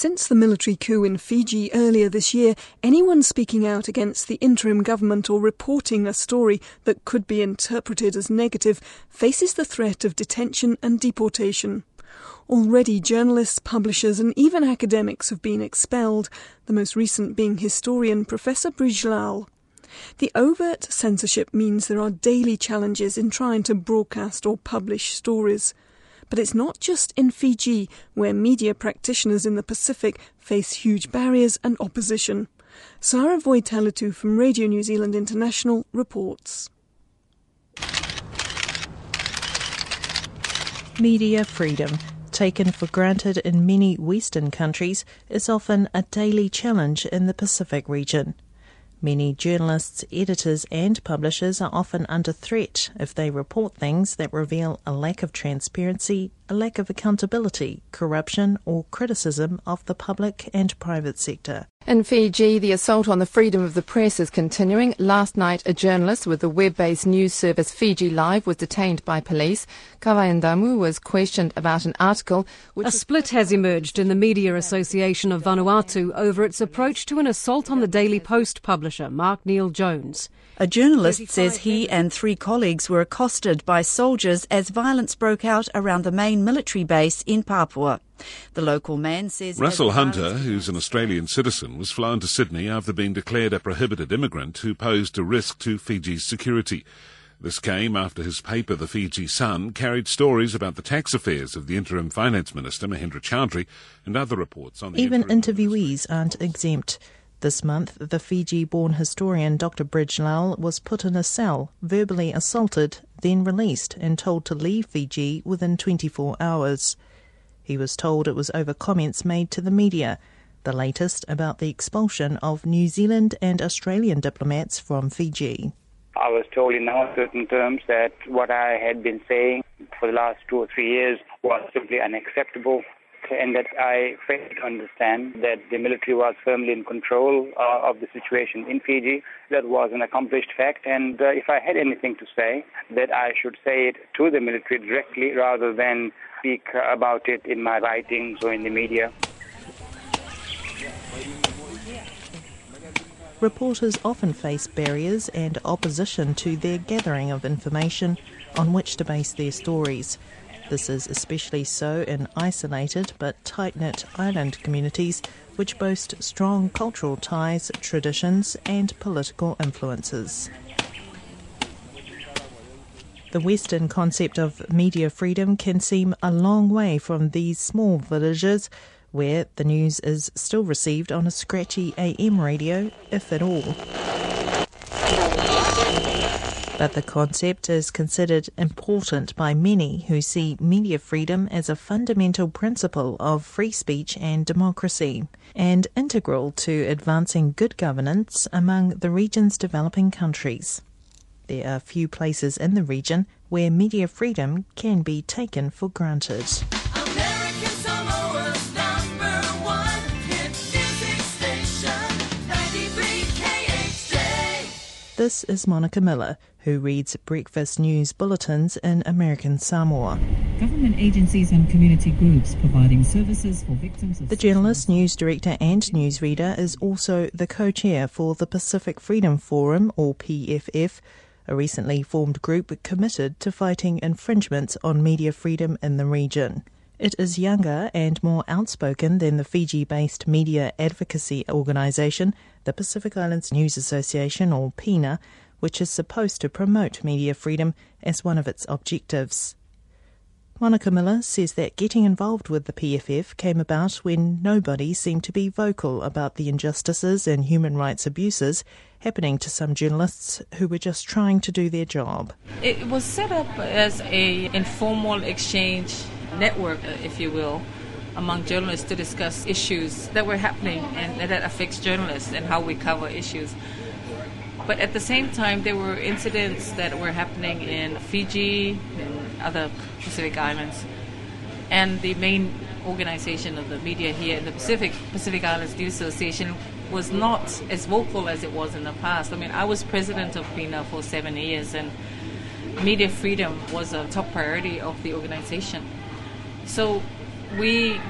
Since the military coup in Fiji earlier this year, anyone speaking out against the interim government or reporting a story that could be interpreted as negative faces the threat of detention and deportation. Already, journalists, publishers, and even academics have been expelled, the most recent being historian Professor Brij Lal. The overt censorship means there are daily challenges in trying to broadcast or publish stories. But it's not just in Fiji where media practitioners in the Pacific face huge barriers and opposition. Sarah Vui-Talitu from Radio New Zealand International reports. Media freedom, taken for granted in many Western countries, is often a daily challenge in the Pacific region. Many journalists, editors, and publishers are often under threat if they report things that reveal a lack of transparency, a lack of accountability, corruption, or criticism of the public and private sector. In Fiji, the assault on the freedom of the press is continuing. Last night, a journalist with the web-based news service Fiji Live was detained by police. Kavayandamu was questioned about an article. a split has emerged in the Media Association of Vanuatu over its approach to an assault on the Daily Post publisher, Marc Neil-Jones. A journalist says he and three colleagues were accosted by soldiers as violence broke out around the main military base in Papua. The local man says Russell Hunter, who's an Australian citizen, was flown to Sydney after being declared a prohibited immigrant who posed a risk to Fiji's security. This came after his paper, The Fiji Sun, carried stories about the tax affairs of the interim finance minister, Mahendra Chaudhry, and other reports on the Even interviewees aren't exempt. This month, the Fiji born historian Dr. Brij Lal was put in a cell, verbally assaulted, then released and told to leave Fiji within 24 hours. He was told it was over comments made to the media, the latest about the expulsion of New Zealand and Australian diplomats from Fiji. I was told in no certain terms that what I had been saying for the last two or three years was simply unacceptable and that I failed to understand that the military was firmly in control uh, of the situation in Fiji. That was an accomplished fact, and uh, if I had anything to say, that I should say it to the military directly rather than speak about it in my writings or in the media. Reporters often face barriers and opposition to their gathering of information on which to base their stories. This is especially so in isolated but tight knit island communities which boast strong cultural ties, traditions, and political influences. The Western concept of media freedom can seem a long way from these small villages where the news is still received on a scratchy AM radio, if at all but the concept is considered important by many who see media freedom as a fundamental principle of free speech and democracy, and integral to advancing good governance among the region's developing countries. There are few places in the region where media freedom can be taken for granted. This is Monica Miller, who reads breakfast news bulletins in American Samoa. Government agencies and community groups providing services for victims of. The journalist, news director, and newsreader is also the co chair for the Pacific Freedom Forum, or PFF, a recently formed group committed to fighting infringements on media freedom in the region. It is younger and more outspoken than the Fiji based media advocacy organisation, the Pacific Islands News Association, or PINA, which is supposed to promote media freedom as one of its objectives. Monica Miller says that getting involved with the PFF came about when nobody seemed to be vocal about the injustices and human rights abuses happening to some journalists who were just trying to do their job. It was set up as an informal exchange network, uh, if you will, among journalists to discuss issues that were happening and that affects journalists and how we cover issues. But at the same time, there were incidents that were happening in Fiji and other Pacific islands. And the main organization of the media here in the Pacific, Pacific Islands News Association, was not as vocal as it was in the past. I mean, I was president of PINA for seven years, and media freedom was a top priority of the organization. So we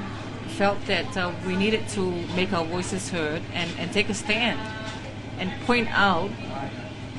felt that uh, we needed to make our voices heard and, and take a stand and point out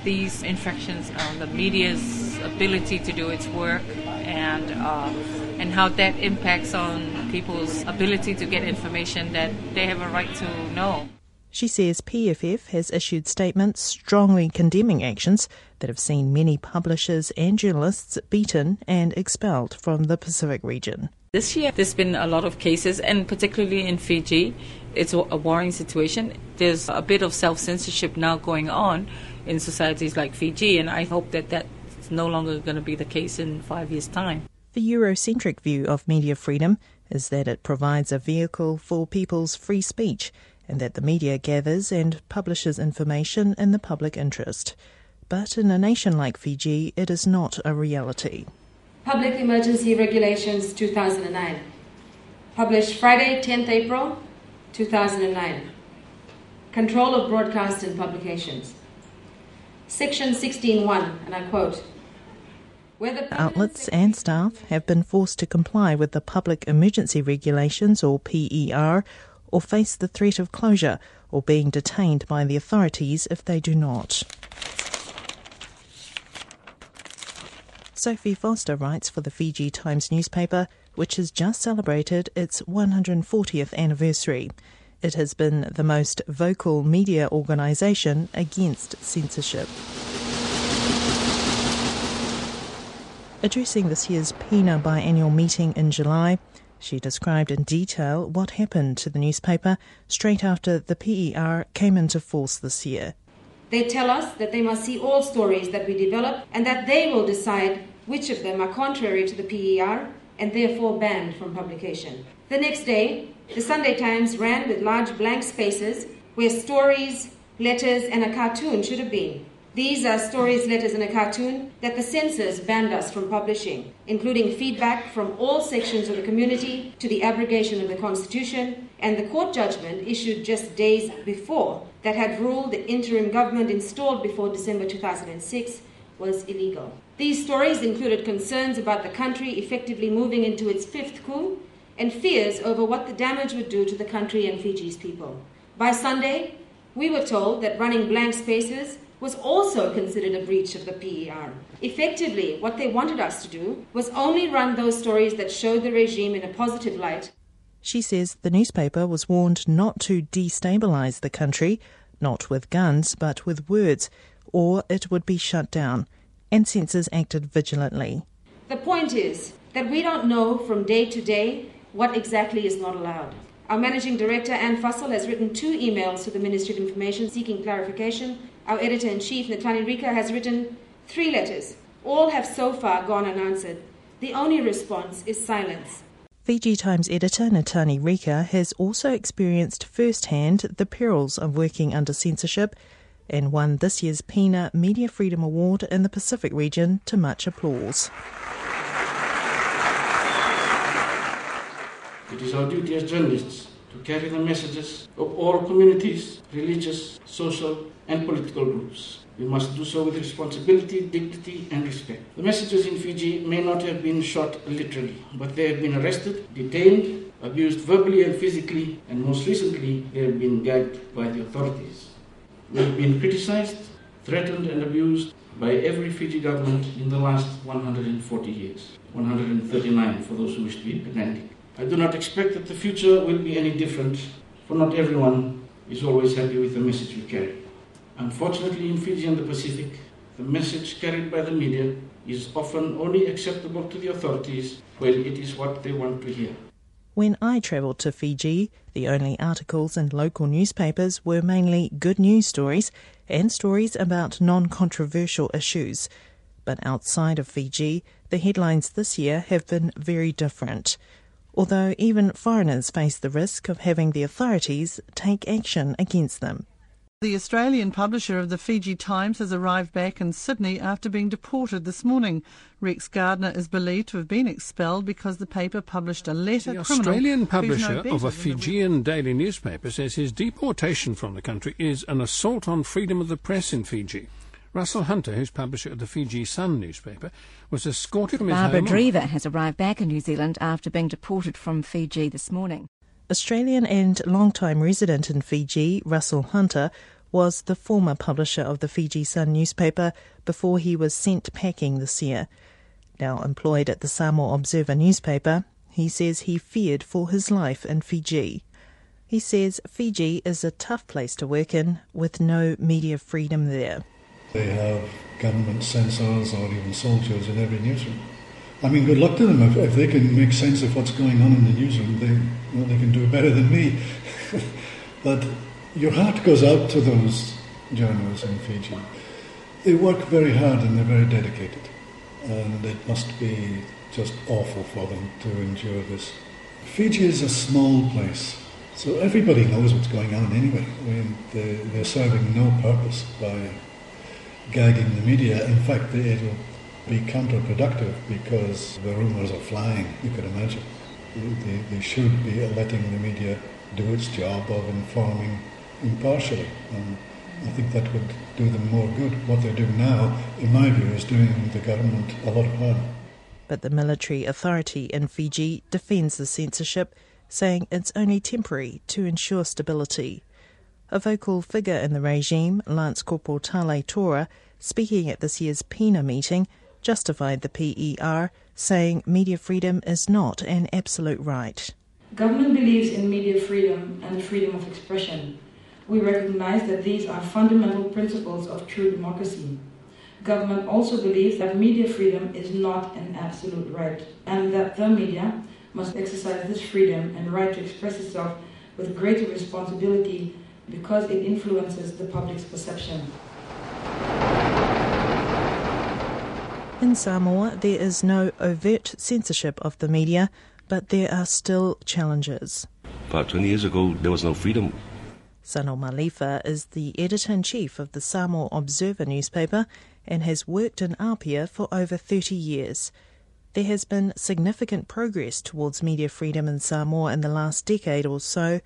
these infractions on the media's ability to do its work and uh, and how that impacts on people's ability to get information that they have a right to know. She says PFF has issued statements strongly condemning actions that have seen many publishers and journalists beaten and expelled from the Pacific region. This year, there's been a lot of cases, and particularly in Fiji, it's a worrying situation. There's a bit of self censorship now going on in societies like Fiji, and I hope that that's no longer going to be the case in five years' time. The Eurocentric view of media freedom is that it provides a vehicle for people's free speech and that the media gathers and publishes information in the public interest. But in a nation like Fiji, it is not a reality. Public Emergency Regulations 2009. Published Friday, 10th April 2009. Control of broadcast and publications. Section 16.1, and I quote Outlets and staff have been forced to comply with the Public Emergency Regulations, or PER, or face the threat of closure or being detained by the authorities if they do not. Sophie Foster writes for the Fiji Times newspaper, which has just celebrated its 140th anniversary. It has been the most vocal media organisation against censorship. Addressing this year's PINA biannual meeting in July, she described in detail what happened to the newspaper straight after the PER came into force this year. They tell us that they must see all stories that we develop and that they will decide which of them are contrary to the PER and therefore banned from publication. The next day, the Sunday Times ran with large blank spaces where stories, letters, and a cartoon should have been. These are stories, letters, and a cartoon that the censors banned us from publishing, including feedback from all sections of the community to the abrogation of the Constitution and the court judgment issued just days before that had ruled the interim government installed before December 2006 was illegal. These stories included concerns about the country effectively moving into its fifth coup and fears over what the damage would do to the country and Fiji's people. By Sunday, we were told that running blank spaces was also considered a breach of the PER. Effectively, what they wanted us to do was only run those stories that showed the regime in a positive light. She says the newspaper was warned not to destabilise the country, not with guns, but with words, or it would be shut down, and censors acted vigilantly. The point is that we don't know from day to day what exactly is not allowed. Our managing director, Anne Fussell, has written two emails to the Ministry of Information seeking clarification our editor in chief, Netani Rika, has written three letters. All have so far gone unanswered. The only response is silence. Fiji Times editor Netani Rika has also experienced firsthand the perils of working under censorship and won this year's PINA Media Freedom Award in the Pacific region to much applause. It is our duty as journalists to carry the messages of all communities, religious, social, and political groups. We must do so with responsibility, dignity, and respect. The messages in Fiji may not have been shot literally, but they have been arrested, detained, abused verbally and physically, and most recently, they have been gagged by the authorities. We have been criticized, threatened, and abused by every Fiji government in the last 140 years, 139 for those who wish to be pedantic. I do not expect that the future will be any different, for not everyone is always happy with the message we carry. Unfortunately, in Fiji and the Pacific, the message carried by the media is often only acceptable to the authorities when it is what they want to hear. When I travelled to Fiji, the only articles in local newspapers were mainly good news stories and stories about non controversial issues. But outside of Fiji, the headlines this year have been very different. Although even foreigners face the risk of having the authorities take action against them. The Australian publisher of the Fiji Times has arrived back in Sydney after being deported this morning. Rex Gardner is believed to have been expelled because the paper published a letter. The Australian publisher of a Fijian daily newspaper says his deportation from the country is an assault on freedom of the press in Fiji. Russell Hunter, who's publisher of the Fiji Sun newspaper, was escorted from his Barbara home. Dreaver has arrived back in New Zealand after being deported from Fiji this morning. Australian and long-time resident in Fiji, Russell Hunter, was the former publisher of the Fiji Sun newspaper before he was sent packing this year. Now employed at the Samoa Observer newspaper, he says he feared for his life in Fiji. He says Fiji is a tough place to work in with no media freedom there. They have government censors or even soldiers in every newsroom. I mean, good luck to them if, if they can make sense of what's going on in the newsroom. They, well, they can do better than me. but your heart goes out to those journalists in Fiji. They work very hard and they're very dedicated. And it must be just awful for them to endure this. Fiji is a small place, so everybody knows what's going on anyway. I mean, they, they're serving no purpose by gagging the media. In fact, it'll be counterproductive because the rumours are flying, you could imagine. They, they should be letting the media do its job of informing impartially. And I think that would do them more good. What they're doing now, in my view, is doing the government a lot of harm. But the military authority in Fiji defends the censorship, saying it's only temporary to ensure stability. A vocal figure in the regime, Lance Corporal Tale Tora, speaking at this year's PINA meeting, justified the PER, saying media freedom is not an absolute right. Government believes in media freedom and freedom of expression. We recognize that these are fundamental principles of true democracy. Government also believes that media freedom is not an absolute right and that the media must exercise this freedom and right to express itself with greater responsibility because it influences the public's perception. In Samoa, there is no overt censorship of the media, but there are still challenges. About 20 years ago, there was no freedom. Sano Malifa is the editor in chief of the Samoa Observer newspaper and has worked in Apia for over 30 years. There has been significant progress towards media freedom in Samoa in the last decade or so,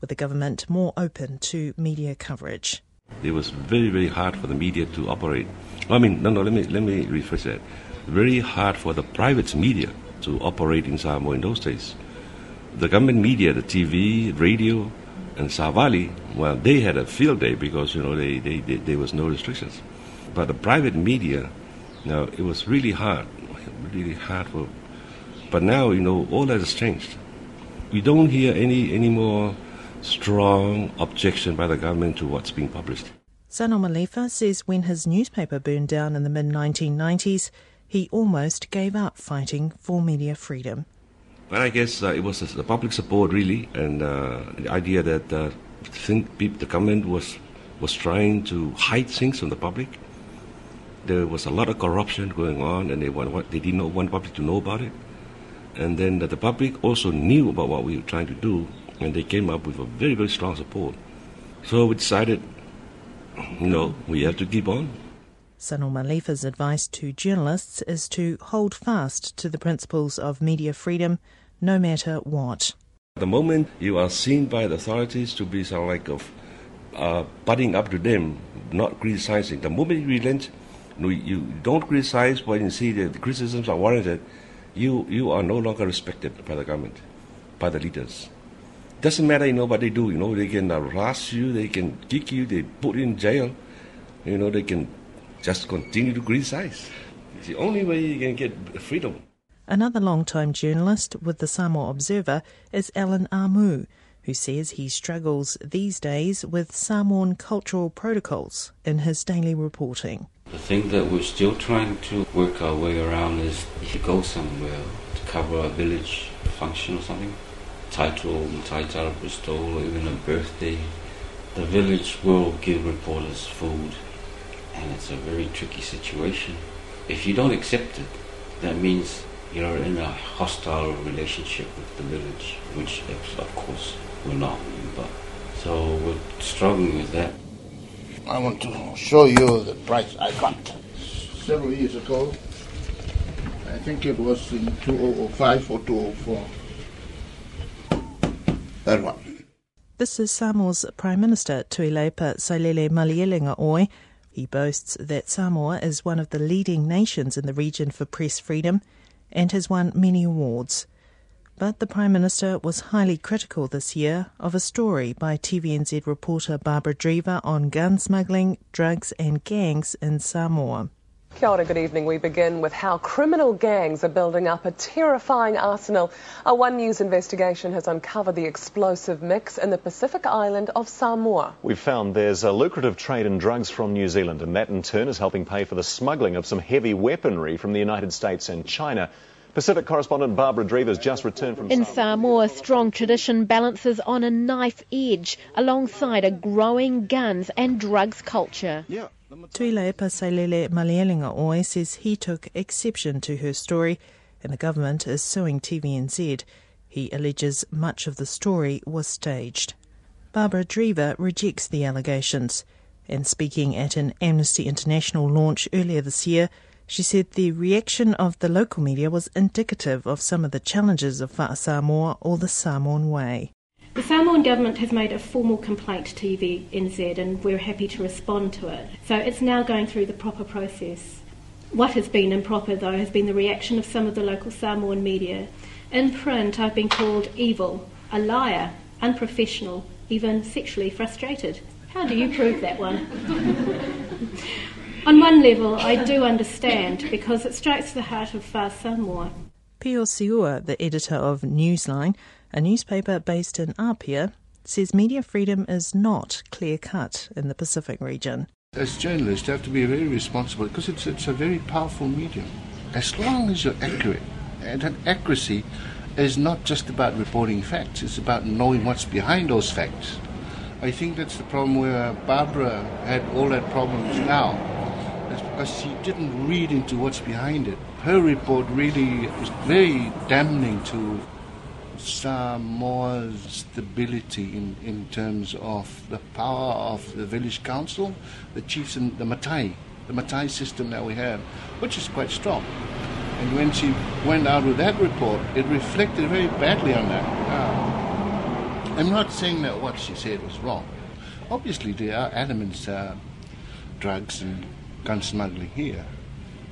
with the government more open to media coverage. It was very, very hard for the media to operate. I mean, no, no, let me, let me rephrase that. Very hard for the private media to operate in Samoa in those days. The government media, the TV, radio, and Savali, well, they had a field day because, you know, they, they, they, there was no restrictions. But the private media, you know, it was really hard, really hard for. But now, you know, all that has changed. We don't hear any, any more strong objection by the government to what's being published. Sano Malifa says when his newspaper burned down in the mid 1990s, he almost gave up fighting for media freedom. But I guess uh, it was the public support, really, and uh, the idea that uh, think the government was was trying to hide things from the public. There was a lot of corruption going on, and they want, they did not want the public to know about it. And then the public also knew about what we were trying to do, and they came up with a very, very strong support. So we decided, you know, we have to keep on. Sano Malifa's advice to journalists is to hold fast to the principles of media freedom, no matter what. The moment you are seen by the authorities to be sort of like of uh, butting up to them, not criticizing, the moment you relent, you, you don't criticize when you see that the criticisms are warranted, you, you are no longer respected by the government, by the leaders. Doesn't matter, you know, what they do. You know, they can harass you, they can kick you, they put you in jail. You know, they can just continue to criticize. It's the only way you can get freedom. Another long-time journalist with the Samoa Observer is Alan Amu, who says he struggles these days with Samoan cultural protocols in his daily reporting. The thing that we're still trying to work our way around is if you go somewhere to cover a village function or something, title, the title bestowal, or even a birthday, the village will give reporters food, and it's a very tricky situation. If you don't accept it, that means you're in a hostile relationship with the village, which of course we're not. But so we're struggling with that. I want to show you the price I got several years ago. I think it was in 2005 or 2004. That one. This is Samoa's Prime Minister, Tuilaepa Sailele Malielegaoi. Oi. He boasts that Samoa is one of the leading nations in the region for press freedom and has won many awards. But the Prime Minister was highly critical this year of a story by TVNZ reporter Barbara Dreaver on gun smuggling, drugs, and gangs in Samoa. Kia ora, good evening. We begin with how criminal gangs are building up a terrifying arsenal. A One News investigation has uncovered the explosive mix in the Pacific island of Samoa. We've found there's a lucrative trade in drugs from New Zealand, and that in turn is helping pay for the smuggling of some heavy weaponry from the United States and China. Pacific correspondent Barbara Dreaver has just returned from In Samoa, strong tradition balances on a knife edge alongside a growing guns and drugs culture. Yeah. Tuile Pasailele Malielinga Oe says he took exception to her story and the government is suing TVNZ. He alleges much of the story was staged. Barbara Dreaver rejects the allegations and speaking at an Amnesty International launch earlier this year, she said the reaction of the local media was indicative of some of the challenges of Samoa or the Samoan way. The Samoan government has made a formal complaint to TVNZ and we're happy to respond to it. So it's now going through the proper process. What has been improper, though, has been the reaction of some of the local Samoan media. In print, I've been called evil, a liar, unprofessional, even sexually frustrated. How do you prove that one? On one level, I do understand because it strikes the heart of fa'a Samoa. Pio Siua, the editor of Newsline, a newspaper based in Apia, says media freedom is not clear cut in the Pacific region. As journalists, you have to be very responsible because it's, it's a very powerful medium. As long as you're accurate, and accuracy is not just about reporting facts, it's about knowing what's behind those facts. I think that's the problem where Barbara had all that problems now because she didn't read into what's behind it. Her report really was very damning to Samoa's stability in, in terms of the power of the village council, the chiefs, and the Matai, the Matai system that we have, which is quite strong. And when she went out with that report, it reflected very badly on that. Uh, I'm not saying that what she said was wrong. Obviously, there are elements, uh, drugs and gun smuggling here.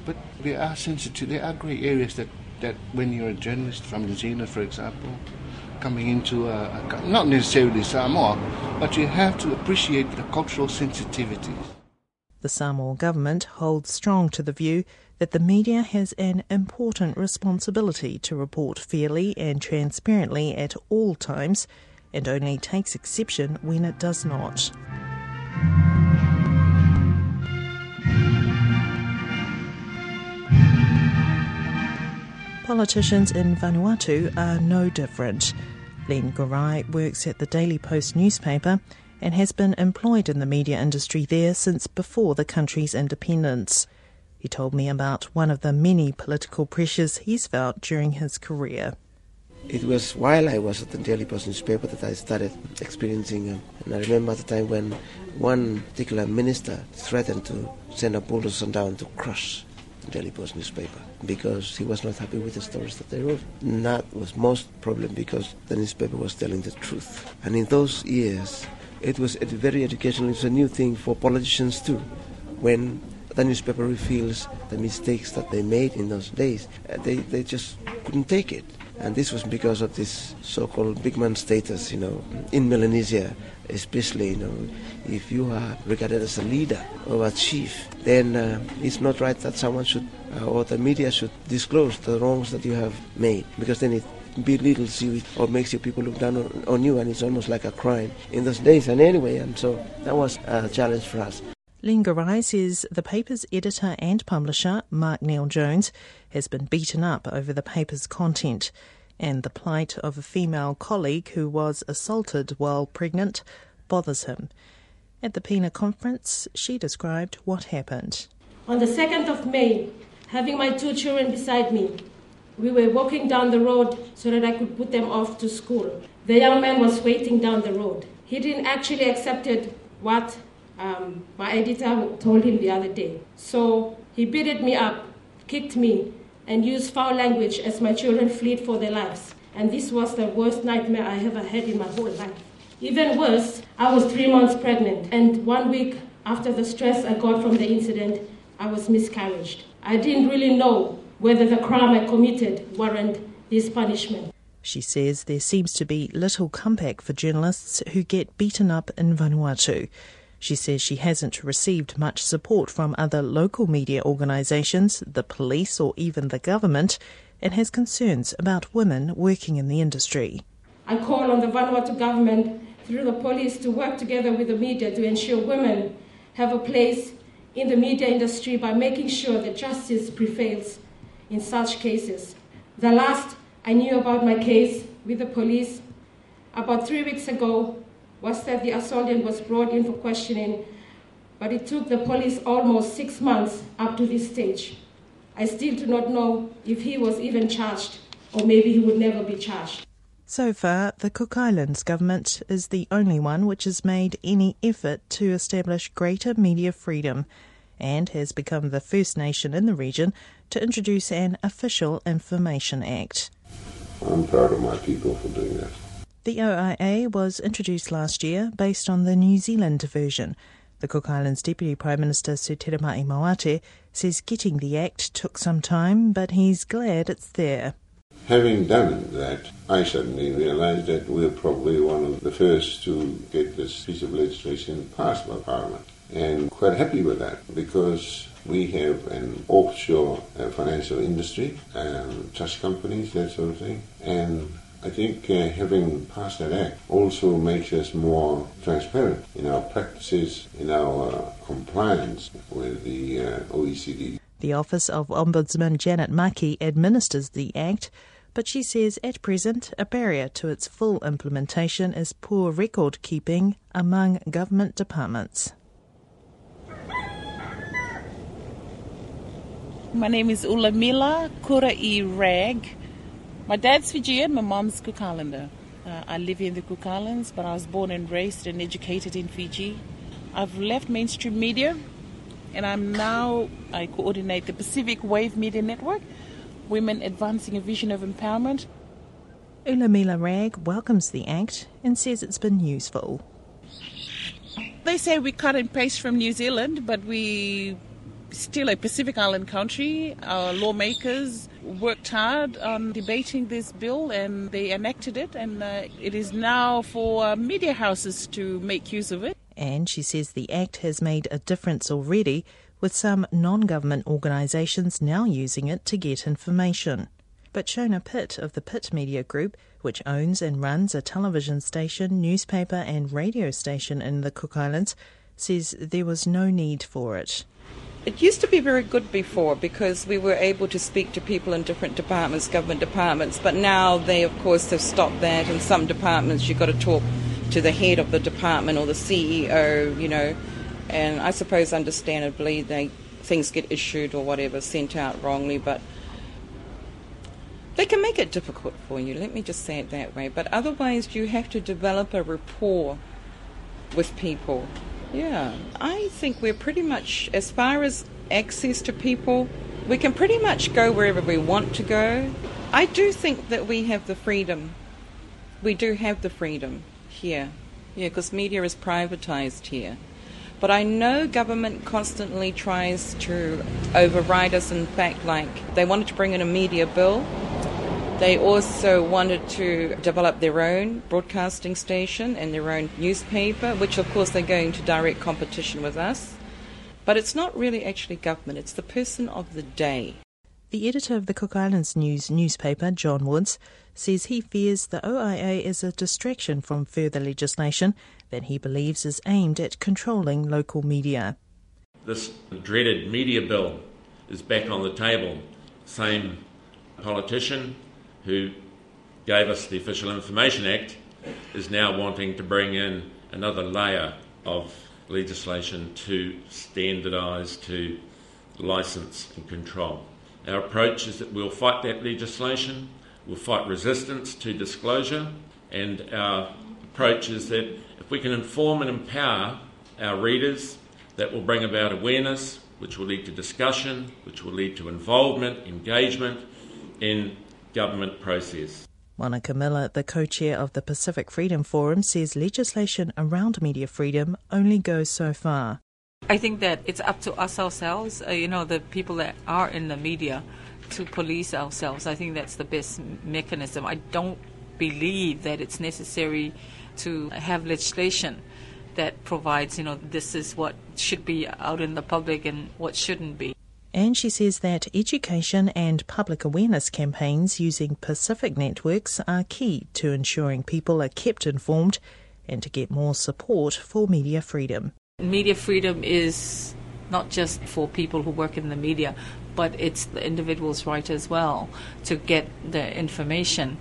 But there are sensitive, there are grey areas that, that when you're a journalist from New Zealand, for example, coming into a, a, not necessarily Samoa, but you have to appreciate the cultural sensitivities. The Samoa government holds strong to the view that the media has an important responsibility to report fairly and transparently at all times and only takes exception when it does not. Politicians in Vanuatu are no different. Len Garae works at the Daily Post newspaper and has been employed in the media industry there since before the country's independence. He told me about one of the many political pressures he's felt during his career. It was while I was at the Daily Post newspaper that I started experiencing, um, and I remember the time when one particular minister threatened to send a bulldozer down to crush Daily Post newspaper because he was not happy with the stories that they wrote. And that was most problem because the newspaper was telling the truth. And in those years, it was very educational. It's a new thing for politicians too. When the newspaper reveals the mistakes that they made in those days, uh, they, they just couldn't take it. And this was because of this so-called big man status, you know, in Melanesia, especially, you know, if you are regarded as a leader or a chief, then uh, it's not right that someone should, uh, or the media should disclose the wrongs that you have made, because then it belittles you or makes you people look down on, on you, and it's almost like a crime in those days. And anyway, and so that was a challenge for us. Len Garae says the paper's editor and publisher, Marc Neil-Jones, has been beaten up over the paper's content and the plight of a female colleague who was assaulted while pregnant bothers him. At the PINA conference, she described what happened. On the 2nd of May, having my two children beside me, we were walking down the road so that I could put them off to school. The young man was waiting down the road. He didn't actually accepted what um, my editor told him the other day. So he beated me up, kicked me, and used foul language as my children fled for their lives. And this was the worst nightmare I ever had in my whole life. Even worse, I was three months pregnant, and one week after the stress I got from the incident, I was miscarried. I didn't really know whether the crime I committed warranted this punishment. She says there seems to be little comeback for journalists who get beaten up in Vanuatu. She says she hasn't received much support from other local media organisations, the police, or even the government, and has concerns about women working in the industry. I call on the Vanuatu government through the police to work together with the media to ensure women have a place in the media industry by making sure that justice prevails in such cases. The last I knew about my case with the police about three weeks ago was that the assailant was brought in for questioning, but it took the police almost six months up to this stage. I still do not know if he was even charged, or maybe he would never be charged. So far, the Cook Islands government is the only one which has made any effort to establish greater media freedom and has become the first nation in the region to introduce an official Information Act. I'm proud of my people for doing that. The OIA was introduced last year based on the New Zealand version. The Cook Islands Deputy Prime Minister Sir Te Rama'i says getting the Act took some time, but he's glad it's there. Having done that, I suddenly realized that we're probably one of the first to get this piece of legislation passed by Parliament. And quite happy with that because we have an offshore uh, financial industry, um, trust companies, that sort of thing. And I think uh, having passed that act also makes us more transparent in our practices, in our uh, compliance with the uh, OECD. The Office of Ombudsman Janet Maki administers the act, but she says at present a barrier to its full implementation is poor record keeping among government departments. My name is Ulamila Kurai Wragg. My dad's Fijian, my mom's Cook Islander. Uh, I live in the Cook Islands, but I was born and raised and educated in Fiji. I've left mainstream media, and I'm now I coordinate the Pacific Wave Media Network, Women Advancing a Vision of Empowerment. Ulamila Wragg welcomes the act and says it's been useful. They say we cut and paste from New Zealand, but we still a Pacific Island country. Our lawmakers worked hard on debating this bill and they enacted it, and uh, it is now for uh, media houses to make use of it. And she says the Act has made a difference already, with some non government organisations now using it to get information. But Shona Pitt of the Pitt Media Group, which owns and runs a television station, newspaper, and radio station in the Cook Islands, says there was no need for it. It used to be very good before because we were able to speak to people in different departments, government departments, but now they, of course, have stopped that. In some departments, you've got to talk to the head of the department or the CEO, you know, and I suppose understandably they things get issued or whatever sent out wrongly, but they can make it difficult for you. Let me just say it that way. But otherwise, you have to develop a rapport with people yeah, I think we're pretty much, as far as access to people, we can pretty much go wherever we want to go. I do think that we have the freedom. We do have the freedom here. Yeah, because media is privatized here. But I know government constantly tries to override us. In fact, like they wanted to bring in a media bill they also wanted to develop their own broadcasting station and their own newspaper, which of course they're going to direct competition with us. But it's not really actually government, it's the person of the day. The editor of the Cook Islands News newspaper, John Woods, says he fears the OIA is a distraction from further legislation that he believes is aimed at controlling local media. This dreaded media bill is back on the table. Same politician, who gave us the Official Information Act, is now wanting to bring in another layer of legislation to standardise, to license and control. Our approach is that we'll fight that legislation, we'll fight resistance to disclosure, and our approach is that if we can inform and empower our readers, that will bring about awareness, which will lead to discussion, which will lead to involvement, engagement in government process. Monica Miller, the co chair of the Pacific Freedom Forum, says legislation around media freedom only goes so far. I think that it's up to us ourselves, uh, you know, the people that are in the media, to police ourselves. I think that's the best mechanism. I don't believe that it's necessary to have legislation that provides, you know, this is what should be out in the public and what shouldn't be. And she says that education and public awareness campaigns using Pacific networks are key to ensuring people are kept informed and to get more support for media freedom. Media freedom is not just for people who work in the media, but it's the individual's right as well to get the information.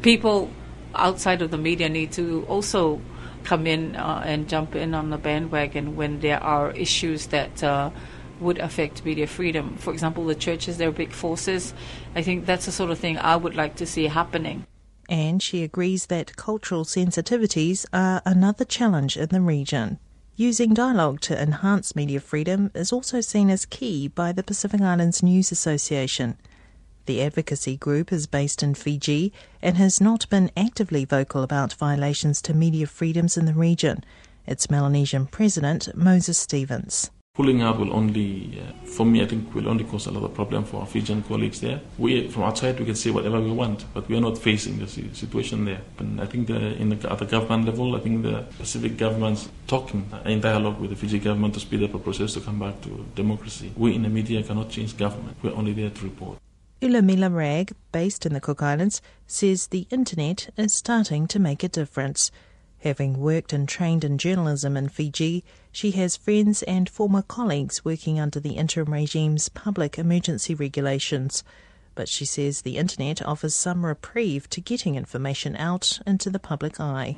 People outside of the media need to also come in uh, and jump in on the bandwagon when there are issues that uh, would affect media freedom. For example, the churches, they're big forces. I think that's the sort of thing I would like to see happening. And she agrees that cultural sensitivities are another challenge in the region. Using dialogue to enhance media freedom is also seen as key by the Pacific Islands News Association. The advocacy group is based in Fiji and has not been actively vocal about violations to media freedoms in the region. Its Melanesian president, Moses Stevens. Pulling out will only, uh, for me, I think will only cause a lot of problem for our Fijian colleagues there. We, from outside, we can say whatever we want, but we are not facing the situation there. And I think the, in the, at the government level, I think the Pacific governments talking in dialogue with the Fiji government to speed up the process to come back to democracy. We in the media cannot change government. We're only there to report. Ulamila Wragg, based in the Cook Islands, says the internet is starting to make a difference. Having worked and trained in journalism in Fiji, she has friends and former colleagues working under the interim regime's public emergency regulations. But she says the internet offers some reprieve to getting information out into the public eye.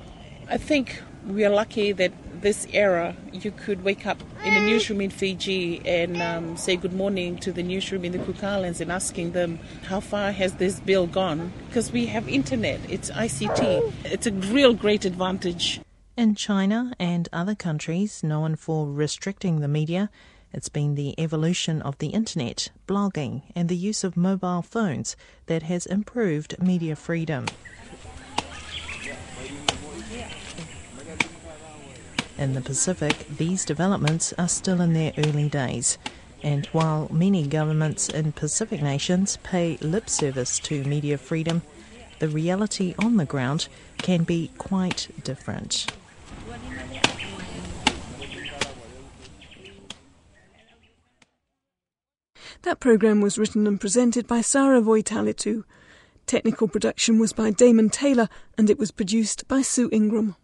I think we are lucky that this era you could wake up in a newsroom in Fiji and um, say good morning to the newsroom in the Cook Islands and asking them how far has this bill gone? Because we have internet it's ICT it's a real great advantage. In China and other countries known for restricting the media it's been the evolution of the internet, blogging, and the use of mobile phones that has improved media freedom. In the Pacific, these developments are still in their early days. And while many governments in Pacific nations pay lip service to media freedom, the reality on the ground can be quite different. That programme was written and presented by Sarah Vui-Talitu. Technical production was by Damon Taylor and it was produced by Sue Ingram.